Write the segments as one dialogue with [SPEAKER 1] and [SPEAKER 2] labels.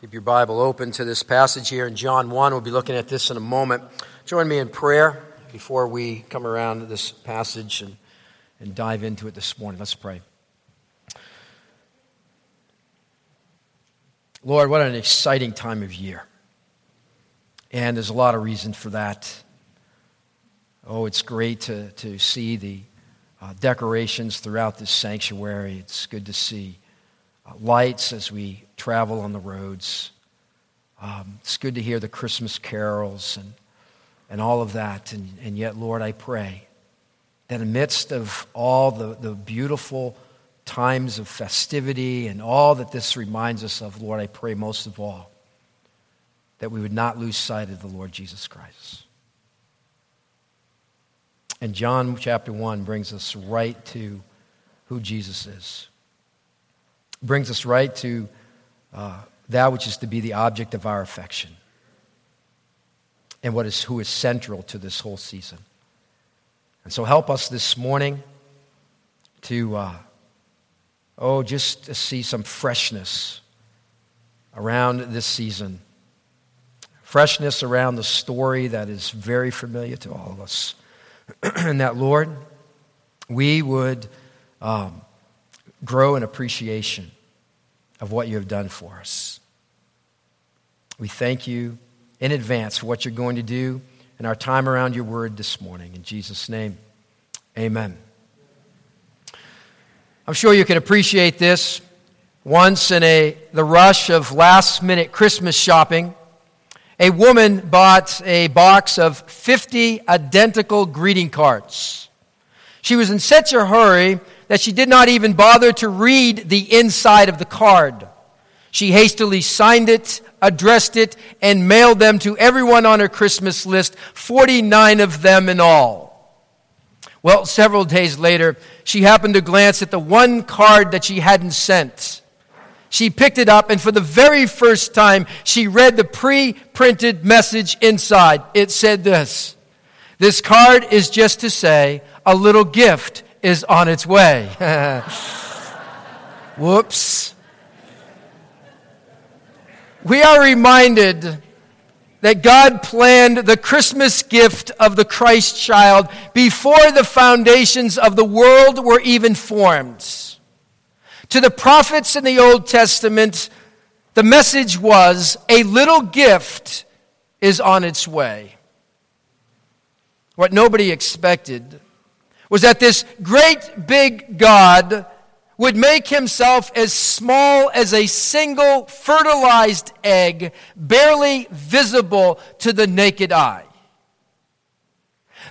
[SPEAKER 1] Keep your Bible open to this passage here in John 1. We'll be looking at this in a moment. Join me in prayer before we come around to this passage and, and dive into it this morning. Let's pray. Lord, what an exciting time of year. And there's a lot of reason for that. Oh, it's great to, to see the uh, decorations throughout this sanctuary. It's good to see lights as we travel on the roads. Um, it's good to hear the Christmas carols and, and all of that. And, and yet, Lord, I pray that amidst of all the, the beautiful times of festivity and all that this reminds us of, Lord, I pray most of all that we would not lose sight of the Lord Jesus Christ. And John chapter 1 brings us right to who Jesus is brings us right to uh, that which is to be the object of our affection and what is who is central to this whole season. And so help us this morning to, uh, oh, just to see some freshness around this season. Freshness around the story that is very familiar to all of us. and that, Lord, we would um, grow in appreciation of what you have done for us. We thank you in advance for what you're going to do in our time around your word this morning. In Jesus' name, amen. I'm sure you can appreciate this. Once in a, the rush of last minute Christmas shopping, a woman bought a box of 50 identical greeting cards. She was in such a hurry that she did not even bother to read the inside of the card. She hastily signed it, addressed it, and mailed them to everyone on her Christmas list, 49 of them in all. Well, several days later, she happened to glance at the one card that she hadn't sent. She picked it up, and for the very first time, she read the pre printed message inside. It said this This card is just to say a little gift is on its way. Whoops. We are reminded that God planned the Christmas gift of the Christ child before the foundations of the world were even formed. To the prophets in the Old Testament, the message was a little gift is on its way. What nobody expected was that this great big God would make himself as small as a single fertilized egg, barely visible to the naked eye.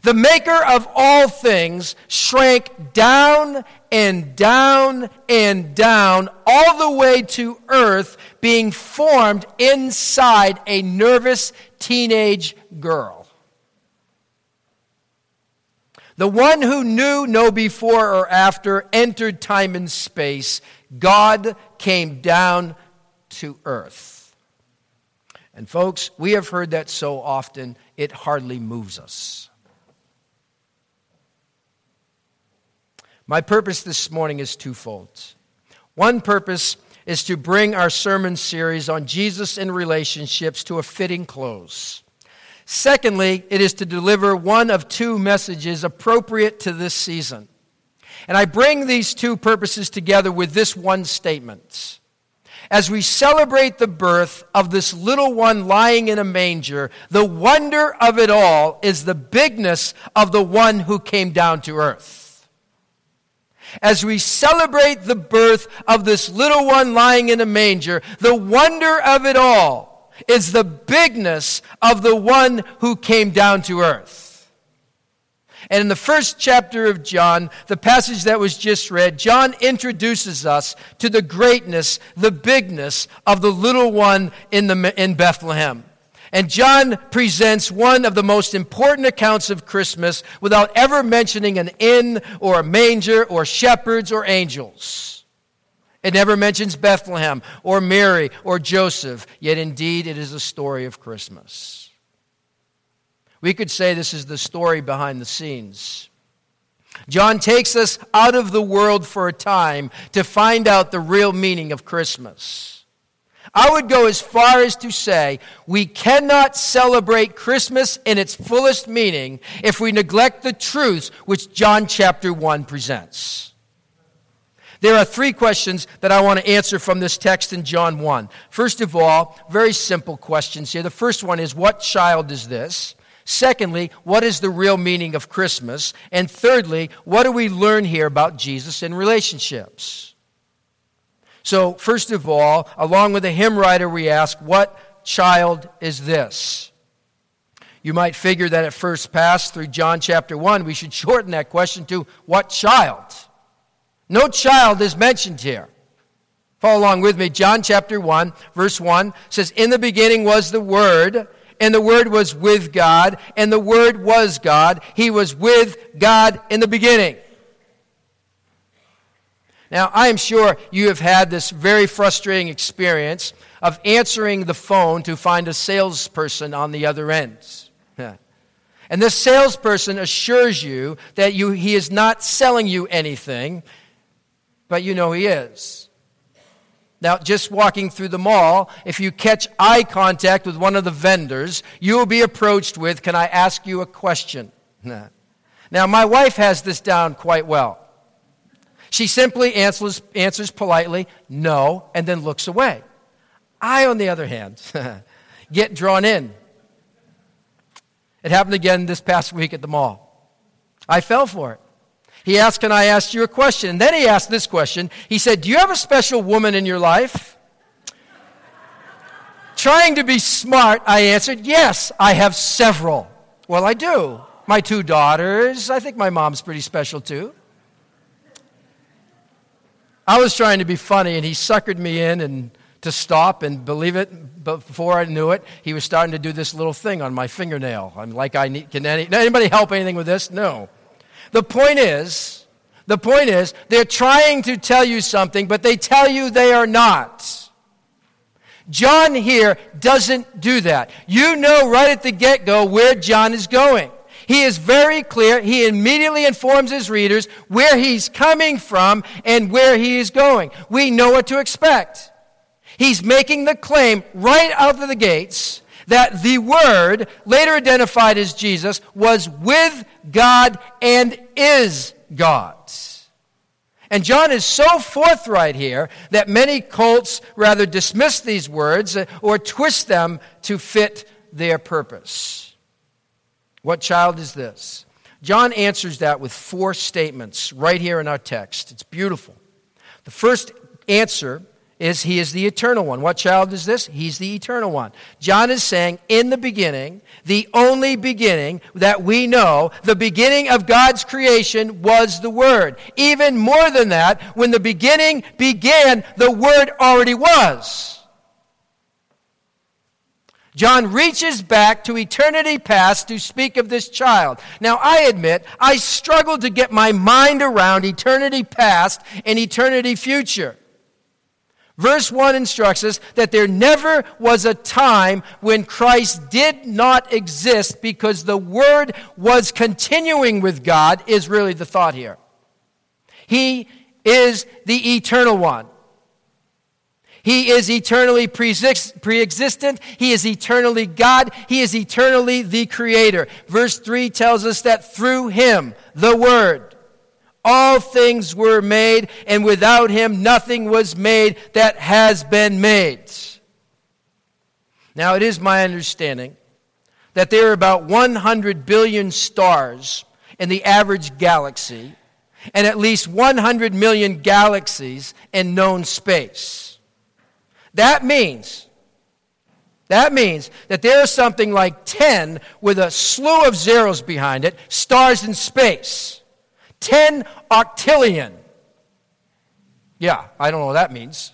[SPEAKER 1] The maker of all things shrank down and down and down all the way to earth, being formed inside a nervous teenage girl. The one who knew no before or after entered time and space. God came down to earth. And folks, we have heard that so often, it hardly moves us. My purpose this morning is twofold. One purpose is to bring our sermon series on Jesus and relationships to a fitting close. Secondly, it is to deliver one of two messages appropriate to this season. And I bring these two purposes together with this one statement. As we celebrate the birth of this little one lying in a manger, the wonder of it all is the bigness of the one who came down to earth. As we celebrate the birth of this little one lying in a manger, the wonder of it all is the bigness of the one who came down to earth. And in the first chapter of John, the passage that was just read, John introduces us to the greatness, the bigness of the little one in, the, in Bethlehem. And John presents one of the most important accounts of Christmas without ever mentioning an inn or a manger or shepherds or angels. It never mentions Bethlehem or Mary or Joseph, yet indeed it is a story of Christmas. We could say this is the story behind the scenes. John takes us out of the world for a time to find out the real meaning of Christmas. I would go as far as to say we cannot celebrate Christmas in its fullest meaning if we neglect the truths which John chapter 1 presents. There are three questions that I want to answer from this text in John 1. First of all, very simple questions here. The first one is What child is this? Secondly, what is the real meaning of Christmas? And thirdly, what do we learn here about Jesus in relationships? So, first of all, along with the hymn writer, we ask, What child is this? You might figure that at first pass through John chapter 1, we should shorten that question to, What child? No child is mentioned here. Follow along with me. John chapter 1, verse 1 says, In the beginning was the Word, and the Word was with God, and the Word was God. He was with God in the beginning. Now, I am sure you have had this very frustrating experience of answering the phone to find a salesperson on the other end. And this salesperson assures you that you, he is not selling you anything, but you know he is. Now, just walking through the mall, if you catch eye contact with one of the vendors, you will be approached with, Can I ask you a question? Now, my wife has this down quite well. She simply answers, answers politely, no, and then looks away. I, on the other hand, get drawn in. It happened again this past week at the mall. I fell for it. He asked, Can I ask you a question? And then he asked this question. He said, Do you have a special woman in your life? Trying to be smart, I answered, Yes, I have several. Well, I do. My two daughters. I think my mom's pretty special too. I was trying to be funny, and he suckered me in and to stop and believe it. Before I knew it, he was starting to do this little thing on my fingernail. I'm like, I need. Can any, anybody help anything with this? No. The point is, the point is, they're trying to tell you something, but they tell you they are not. John here doesn't do that. You know right at the get go where John is going. He is very clear. He immediately informs his readers where he's coming from and where he is going. We know what to expect. He's making the claim right out of the gates that the Word, later identified as Jesus, was with God and is God. And John is so forthright here that many cults rather dismiss these words uh, or twist them to fit their purpose. What child is this? John answers that with four statements right here in our text. It's beautiful. The first answer is He is the eternal one. What child is this? He's the eternal one. John is saying, in the beginning, the only beginning that we know, the beginning of God's creation was the Word. Even more than that, when the beginning began, the Word already was. John reaches back to eternity past to speak of this child. Now, I admit, I struggle to get my mind around eternity past and eternity future. Verse 1 instructs us that there never was a time when Christ did not exist because the Word was continuing with God, is really the thought here. He is the eternal one. He is eternally pre existent. He is eternally God. He is eternally the Creator. Verse 3 tells us that through Him, the Word, all things were made, and without Him, nothing was made that has been made. Now, it is my understanding that there are about 100 billion stars in the average galaxy, and at least 100 million galaxies in known space. That means, that means that there is something like 10 with a slew of zeros behind it, stars in space. 10 octillion. Yeah, I don't know what that means.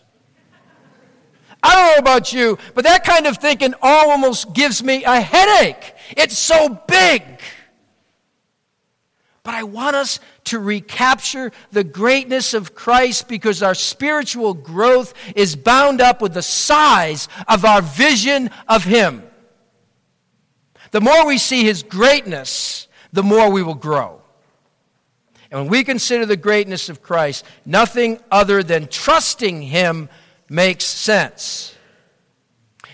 [SPEAKER 1] I don't know about you, but that kind of thinking almost gives me a headache. It's so big. But I want us to recapture the greatness of Christ because our spiritual growth is bound up with the size of our vision of Him. The more we see His greatness, the more we will grow. And when we consider the greatness of Christ, nothing other than trusting Him makes sense.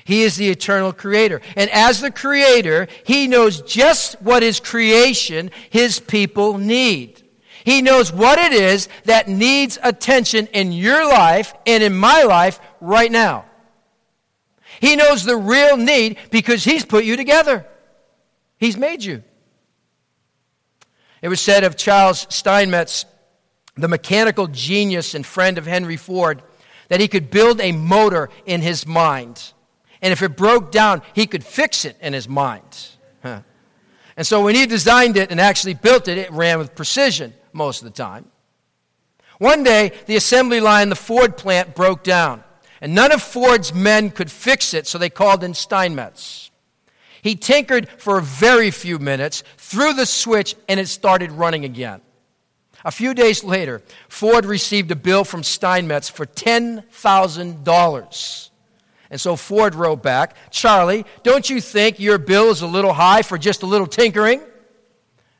[SPEAKER 1] He is the eternal creator. And as the creator, he knows just what his creation, his people need. He knows what it is that needs attention in your life and in my life right now. He knows the real need because he's put you together. He's made you. It was said of Charles Steinmetz, the mechanical genius and friend of Henry Ford, that he could build a motor in his mind. And if it broke down, he could fix it in his mind. Huh. And so when he designed it and actually built it, it ran with precision most of the time. One day, the assembly line, the Ford plant, broke down. And none of Ford's men could fix it, so they called in Steinmetz. He tinkered for a very few minutes, threw the switch, and it started running again. A few days later, Ford received a bill from Steinmetz for $10,000. And so Ford wrote back, Charlie, don't you think your bill is a little high for just a little tinkering?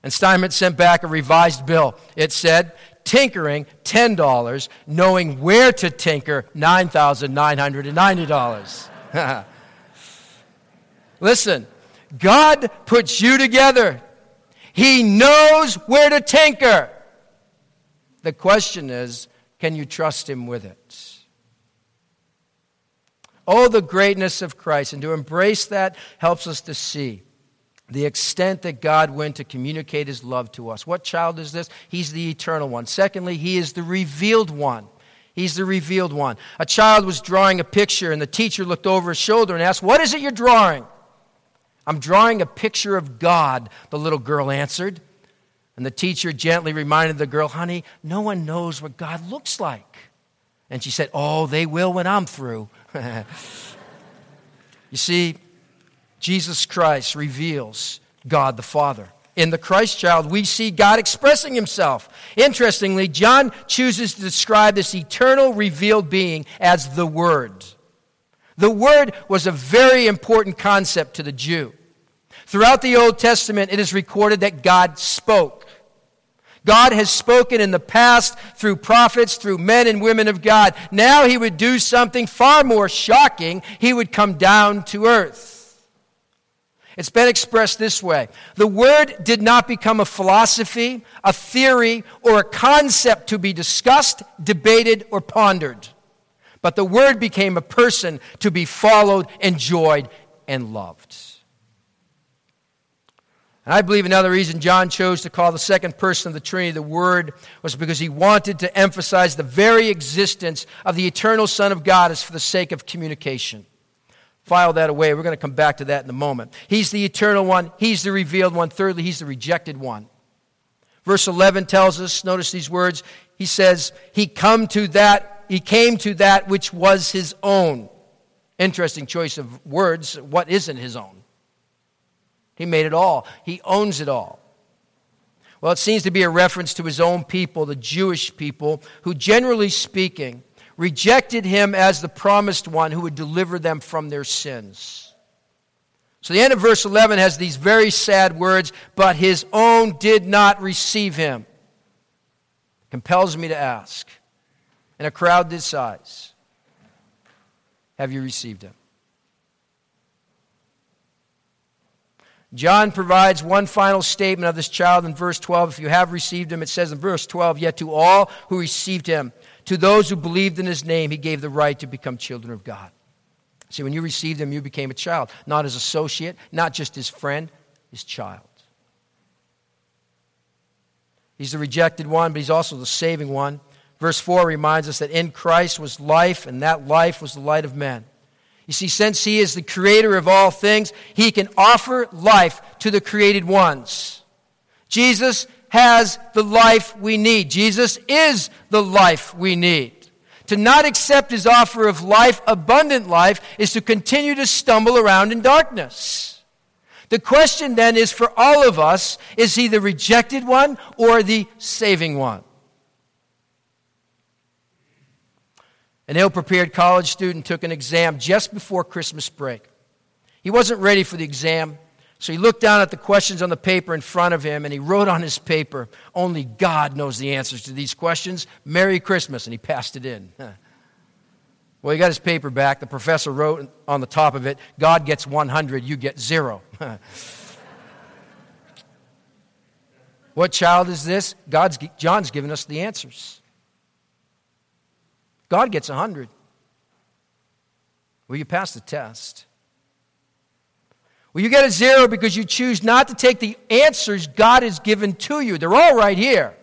[SPEAKER 1] And Steinmetz sent back a revised bill. It said, tinkering, $10, knowing where to tinker, $9,990. Listen, God puts you together. He knows where to tinker. The question is, can you trust Him with it? Oh, the greatness of Christ. And to embrace that helps us to see the extent that God went to communicate his love to us. What child is this? He's the eternal one. Secondly, he is the revealed one. He's the revealed one. A child was drawing a picture, and the teacher looked over his shoulder and asked, What is it you're drawing? I'm drawing a picture of God, the little girl answered. And the teacher gently reminded the girl, Honey, no one knows what God looks like. And she said, Oh, they will when I'm through. you see, Jesus Christ reveals God the Father. In the Christ child, we see God expressing himself. Interestingly, John chooses to describe this eternal revealed being as the Word. The Word was a very important concept to the Jew. Throughout the Old Testament, it is recorded that God spoke. God has spoken in the past through prophets, through men and women of God. Now he would do something far more shocking. He would come down to earth. It's been expressed this way The Word did not become a philosophy, a theory, or a concept to be discussed, debated, or pondered. But the Word became a person to be followed, enjoyed, and loved. And I believe another reason John chose to call the second person of the Trinity the Word was because he wanted to emphasize the very existence of the eternal Son of God as for the sake of communication file that away. We're going to come back to that in a moment. He's the eternal one, He's the revealed one. Thirdly, He's the rejected one. Verse 11 tells us, notice these words. He says, He come to that, He came to that which was His own. Interesting choice of words. What isn't His own? He made it all, He owns it all. Well, it seems to be a reference to his own people, the Jewish people, who, generally speaking, rejected him as the promised one who would deliver them from their sins. So the end of verse 11 has these very sad words, but his own did not receive him. Compels me to ask, in a crowd this size, have you received him? John provides one final statement of this child in verse 12. If you have received him, it says in verse 12, Yet to all who received him, to those who believed in his name, he gave the right to become children of God. See, when you received him, you became a child, not his associate, not just his friend, his child. He's the rejected one, but he's also the saving one. Verse 4 reminds us that in Christ was life, and that life was the light of men. You see, since he is the creator of all things, he can offer life to the created ones. Jesus has the life we need. Jesus is the life we need. To not accept his offer of life, abundant life, is to continue to stumble around in darkness. The question then is for all of us is he the rejected one or the saving one? An ill prepared college student took an exam just before Christmas break. He wasn't ready for the exam. So he looked down at the questions on the paper in front of him and he wrote on his paper, Only God knows the answers to these questions. Merry Christmas. And he passed it in. Well, he got his paper back. The professor wrote on the top of it, God gets 100, you get zero. what child is this? God's, John's given us the answers. God gets 100. Will you pass the test? Will you get a zero because you choose not to take the answers God has given to you? They're all right here.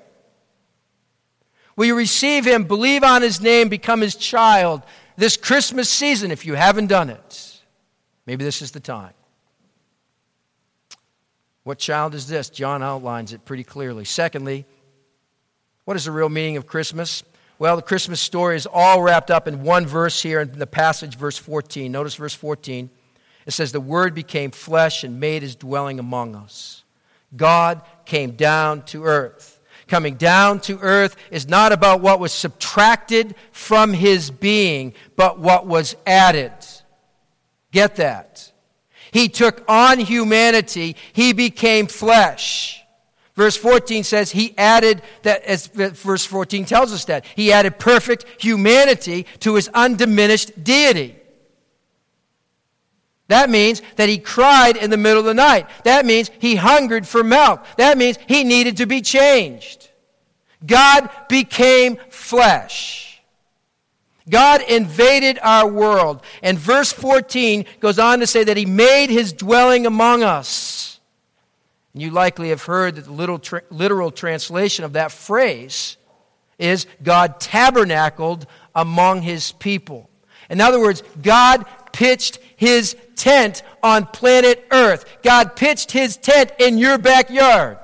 [SPEAKER 1] Will you receive Him, believe on His name, become His child this Christmas season if you haven't done it? Maybe this is the time. What child is this? John outlines it pretty clearly. Secondly, what is the real meaning of Christmas? Well, the Christmas story is all wrapped up in one verse here in the passage, verse 14. Notice verse 14. It says, The Word became flesh and made his dwelling among us. God came down to earth. Coming down to earth is not about what was subtracted from his being, but what was added. Get that? He took on humanity, he became flesh. Verse 14 says he added that, as verse 14 tells us that, he added perfect humanity to his undiminished deity. That means that he cried in the middle of the night. That means he hungered for milk. That means he needed to be changed. God became flesh. God invaded our world. And verse 14 goes on to say that he made his dwelling among us. You likely have heard that the tra- literal translation of that phrase is God tabernacled among his people. In other words, God pitched his tent on planet Earth. God pitched his tent in your backyard.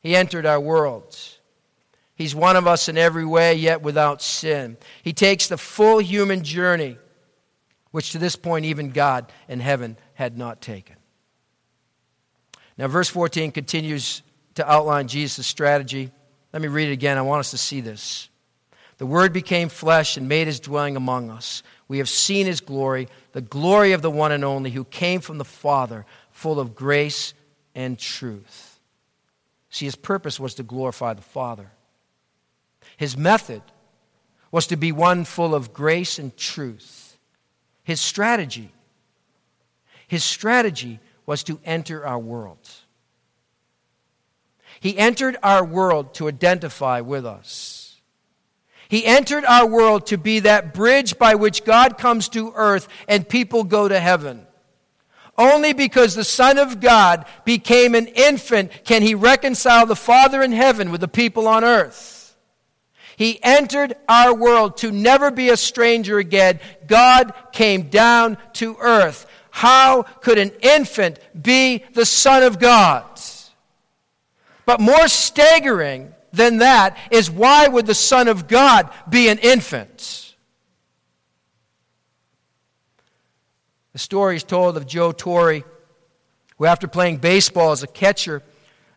[SPEAKER 1] He entered our world. He's one of us in every way, yet without sin. He takes the full human journey, which to this point even God in heaven had not taken. Now, verse 14 continues to outline Jesus' strategy. Let me read it again. I want us to see this. The Word became flesh and made his dwelling among us. We have seen his glory, the glory of the one and only who came from the Father, full of grace and truth. See, his purpose was to glorify the Father. His method was to be one full of grace and truth. His strategy, his strategy was to enter our world. He entered our world to identify with us. He entered our world to be that bridge by which God comes to earth and people go to heaven. Only because the Son of God became an infant can he reconcile the Father in heaven with the people on earth. He entered our world to never be a stranger again. God came down to earth. How could an infant be the Son of God? But more staggering than that is why would the Son of God be an infant? The story is told of Joe Torre, who, after playing baseball as a catcher,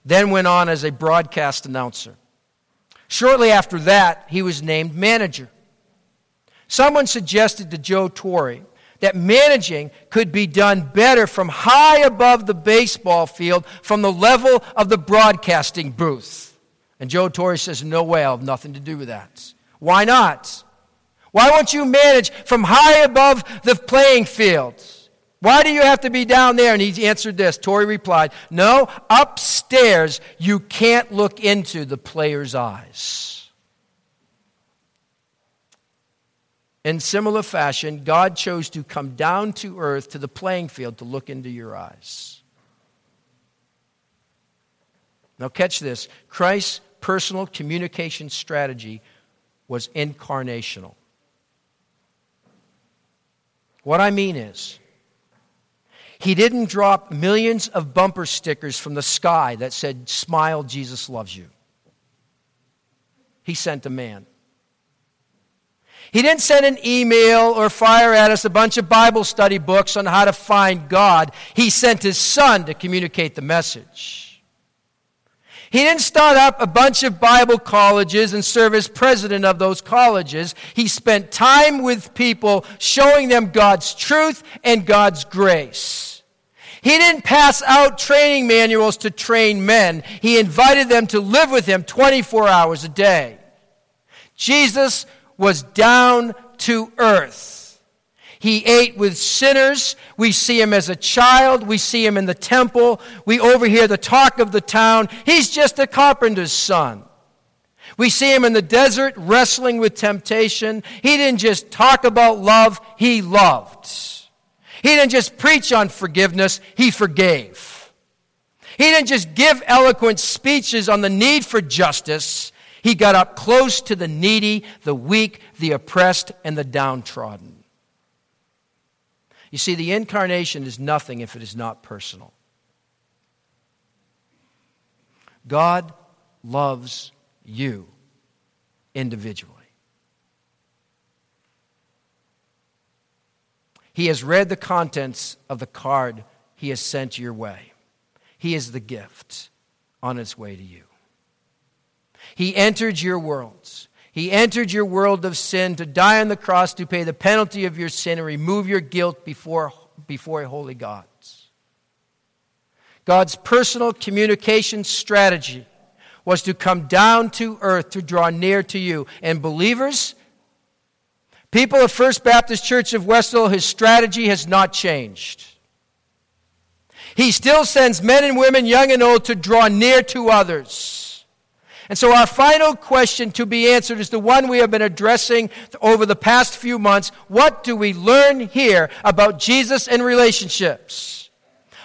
[SPEAKER 1] then went on as a broadcast announcer. Shortly after that, he was named manager. Someone suggested to Joe Torre that managing could be done better from high above the baseball field, from the level of the broadcasting booth. And Joe Torre says, No way, I'll have nothing to do with that. Why not? Why won't you manage from high above the playing field? Why do you have to be down there? And he answered this. Torre replied, No, upstairs you can't look into the player's eyes. In similar fashion, God chose to come down to earth to the playing field to look into your eyes. Now, catch this Christ's personal communication strategy was incarnational. What I mean is, he didn't drop millions of bumper stickers from the sky that said, Smile, Jesus loves you. He sent a man. He didn't send an email or fire at us a bunch of Bible study books on how to find God. He sent his son to communicate the message. He didn't start up a bunch of Bible colleges and serve as president of those colleges. He spent time with people, showing them God's truth and God's grace. He didn't pass out training manuals to train men. He invited them to live with him 24 hours a day. Jesus was down to earth. He ate with sinners. We see him as a child. We see him in the temple. We overhear the talk of the town. He's just a carpenter's son. We see him in the desert wrestling with temptation. He didn't just talk about love, he loved. He didn't just preach on forgiveness, he forgave. He didn't just give eloquent speeches on the need for justice, he got up close to the needy, the weak, the oppressed, and the downtrodden. You see, the incarnation is nothing if it is not personal. God loves you individually. He has read the contents of the card he has sent your way. He is the gift on its way to you. He entered your worlds. He entered your world of sin to die on the cross to pay the penalty of your sin and remove your guilt before, before a holy God. God's personal communication strategy was to come down to earth to draw near to you. And believers, people of First Baptist Church of Westhill, his strategy has not changed. He still sends men and women, young and old, to draw near to others. And so, our final question to be answered is the one we have been addressing over the past few months. What do we learn here about Jesus and relationships?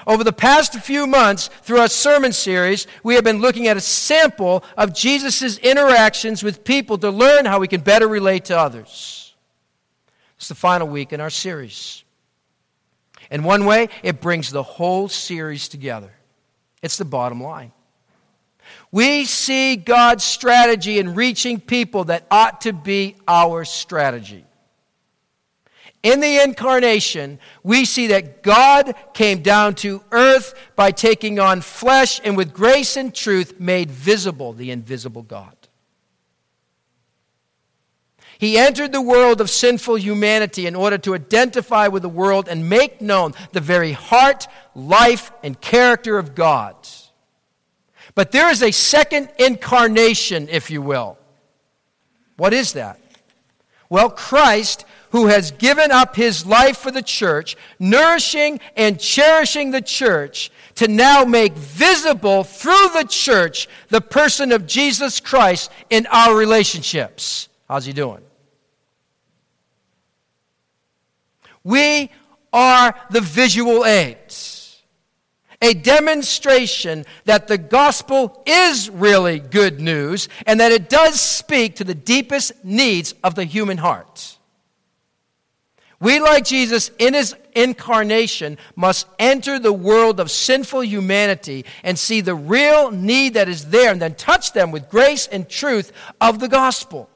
[SPEAKER 1] Over the past few months, through our sermon series, we have been looking at a sample of Jesus' interactions with people to learn how we can better relate to others. It's the final week in our series. In one way, it brings the whole series together. It's the bottom line. We see God's strategy in reaching people that ought to be our strategy. In the incarnation, we see that God came down to earth by taking on flesh and with grace and truth made visible the invisible God. He entered the world of sinful humanity in order to identify with the world and make known the very heart, life, and character of God. But there is a second incarnation, if you will. What is that? Well, Christ who has given up his life for the church, nourishing and cherishing the church, to now make visible through the church the person of Jesus Christ in our relationships. How's he doing? We are the visual aids. A demonstration that the gospel is really good news and that it does speak to the deepest needs of the human heart. We, like Jesus in his incarnation, must enter the world of sinful humanity and see the real need that is there and then touch them with grace and truth of the gospel.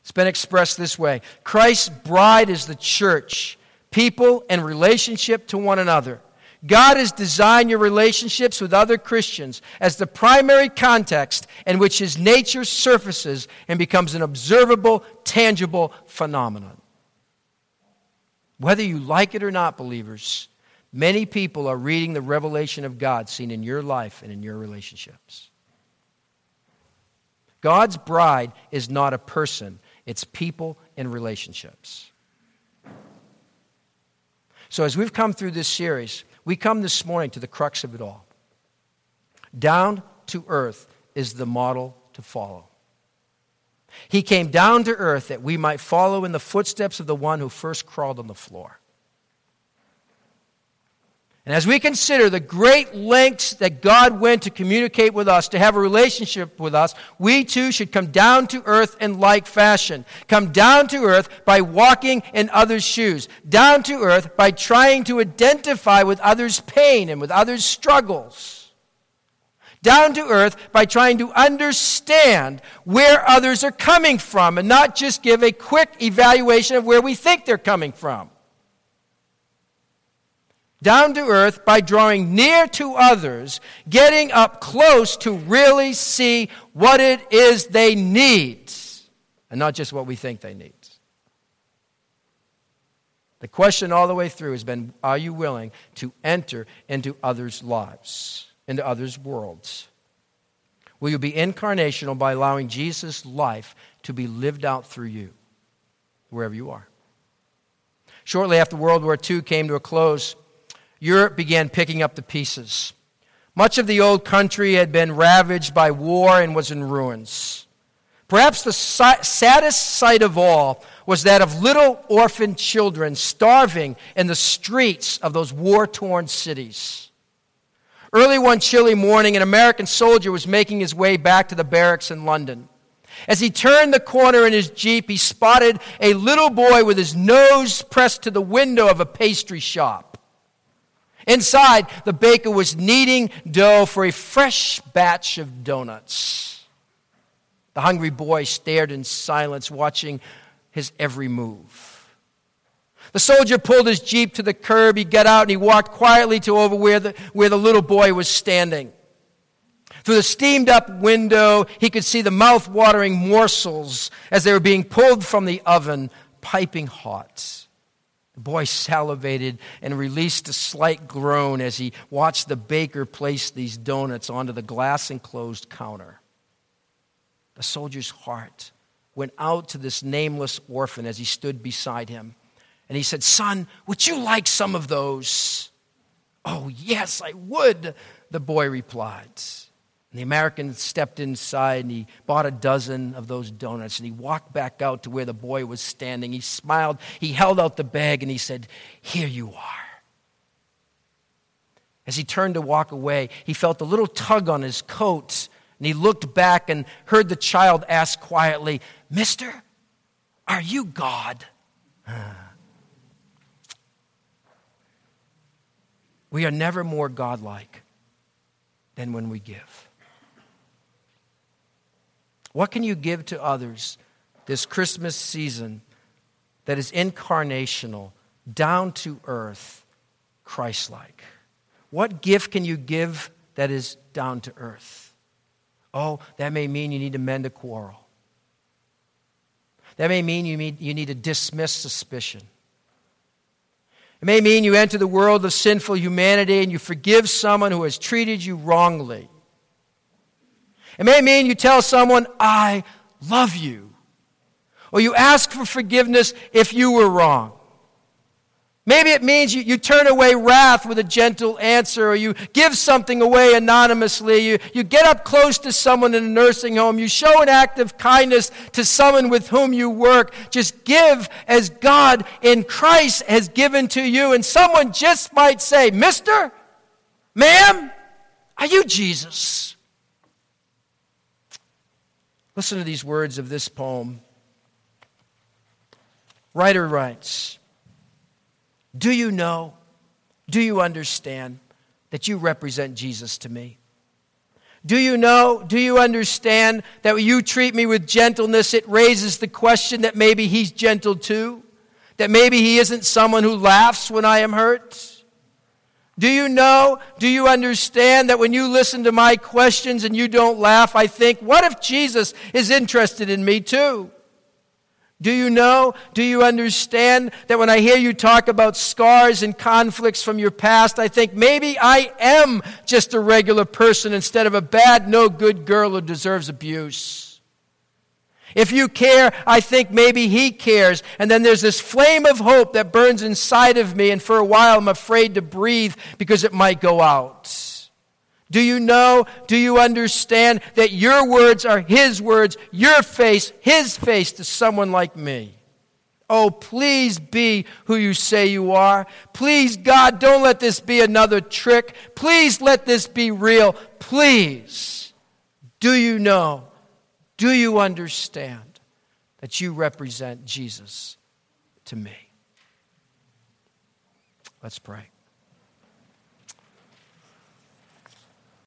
[SPEAKER 1] It's been expressed this way Christ's bride is the church, people and relationship to one another. God has designed your relationships with other Christians as the primary context in which his nature surfaces and becomes an observable, tangible phenomenon. Whether you like it or not, believers, many people are reading the revelation of God seen in your life and in your relationships. God's bride is not a person, it's people and relationships. So, as we've come through this series, we come this morning to the crux of it all. Down to earth is the model to follow. He came down to earth that we might follow in the footsteps of the one who first crawled on the floor. And as we consider the great lengths that God went to communicate with us, to have a relationship with us, we too should come down to earth in like fashion. Come down to earth by walking in others' shoes. Down to earth by trying to identify with others' pain and with others' struggles down to earth by trying to understand where others are coming from and not just give a quick evaluation of where we think they're coming from. Down to earth by drawing near to others, getting up close to really see what it is they need and not just what we think they need. The question all the way through has been Are you willing to enter into others' lives? into others' worlds? Will you be incarnational by allowing Jesus' life to be lived out through you, wherever you are. Shortly after World War II came to a close, Europe began picking up the pieces. Much of the old country had been ravaged by war and was in ruins. Perhaps the saddest sight of all was that of little orphan children starving in the streets of those war torn cities. Early one chilly morning, an American soldier was making his way back to the barracks in London. As he turned the corner in his Jeep, he spotted a little boy with his nose pressed to the window of a pastry shop. Inside, the baker was kneading dough for a fresh batch of donuts. The hungry boy stared in silence, watching his every move. The soldier pulled his jeep to the curb. He got out and he walked quietly to over where the, where the little boy was standing. Through the steamed up window, he could see the mouth watering morsels as they were being pulled from the oven, piping hot. The boy salivated and released a slight groan as he watched the baker place these donuts onto the glass enclosed counter. The soldier's heart went out to this nameless orphan as he stood beside him. And he said, Son, would you like some of those? Oh, yes, I would, the boy replied. And the American stepped inside and he bought a dozen of those donuts and he walked back out to where the boy was standing. He smiled, he held out the bag, and he said, Here you are. As he turned to walk away, he felt a little tug on his coat and he looked back and heard the child ask quietly, Mister, are you God? We are never more godlike than when we give. What can you give to others this Christmas season that is incarnational, down to earth, Christ like? What gift can you give that is down to earth? Oh, that may mean you need to mend a quarrel. That may mean you need, you need to dismiss suspicion. It may mean you enter the world of sinful humanity and you forgive someone who has treated you wrongly. It may mean you tell someone, I love you. Or you ask for forgiveness if you were wrong. Maybe it means you, you turn away wrath with a gentle answer, or you give something away anonymously. You, you get up close to someone in a nursing home. You show an act of kindness to someone with whom you work. Just give as God in Christ has given to you. And someone just might say, Mister, ma'am, are you Jesus? Listen to these words of this poem. Writer writes, do you know? Do you understand that you represent Jesus to me? Do you know? Do you understand that when you treat me with gentleness, it raises the question that maybe he's gentle too? That maybe he isn't someone who laughs when I am hurt? Do you know? Do you understand that when you listen to my questions and you don't laugh, I think, what if Jesus is interested in me too? Do you know? Do you understand that when I hear you talk about scars and conflicts from your past, I think maybe I am just a regular person instead of a bad, no good girl who deserves abuse? If you care, I think maybe he cares. And then there's this flame of hope that burns inside of me, and for a while I'm afraid to breathe because it might go out. Do you know? Do you understand that your words are His words, your face, His face to someone like me? Oh, please be who you say you are. Please, God, don't let this be another trick. Please let this be real. Please. Do you know? Do you understand that you represent Jesus to me? Let's pray.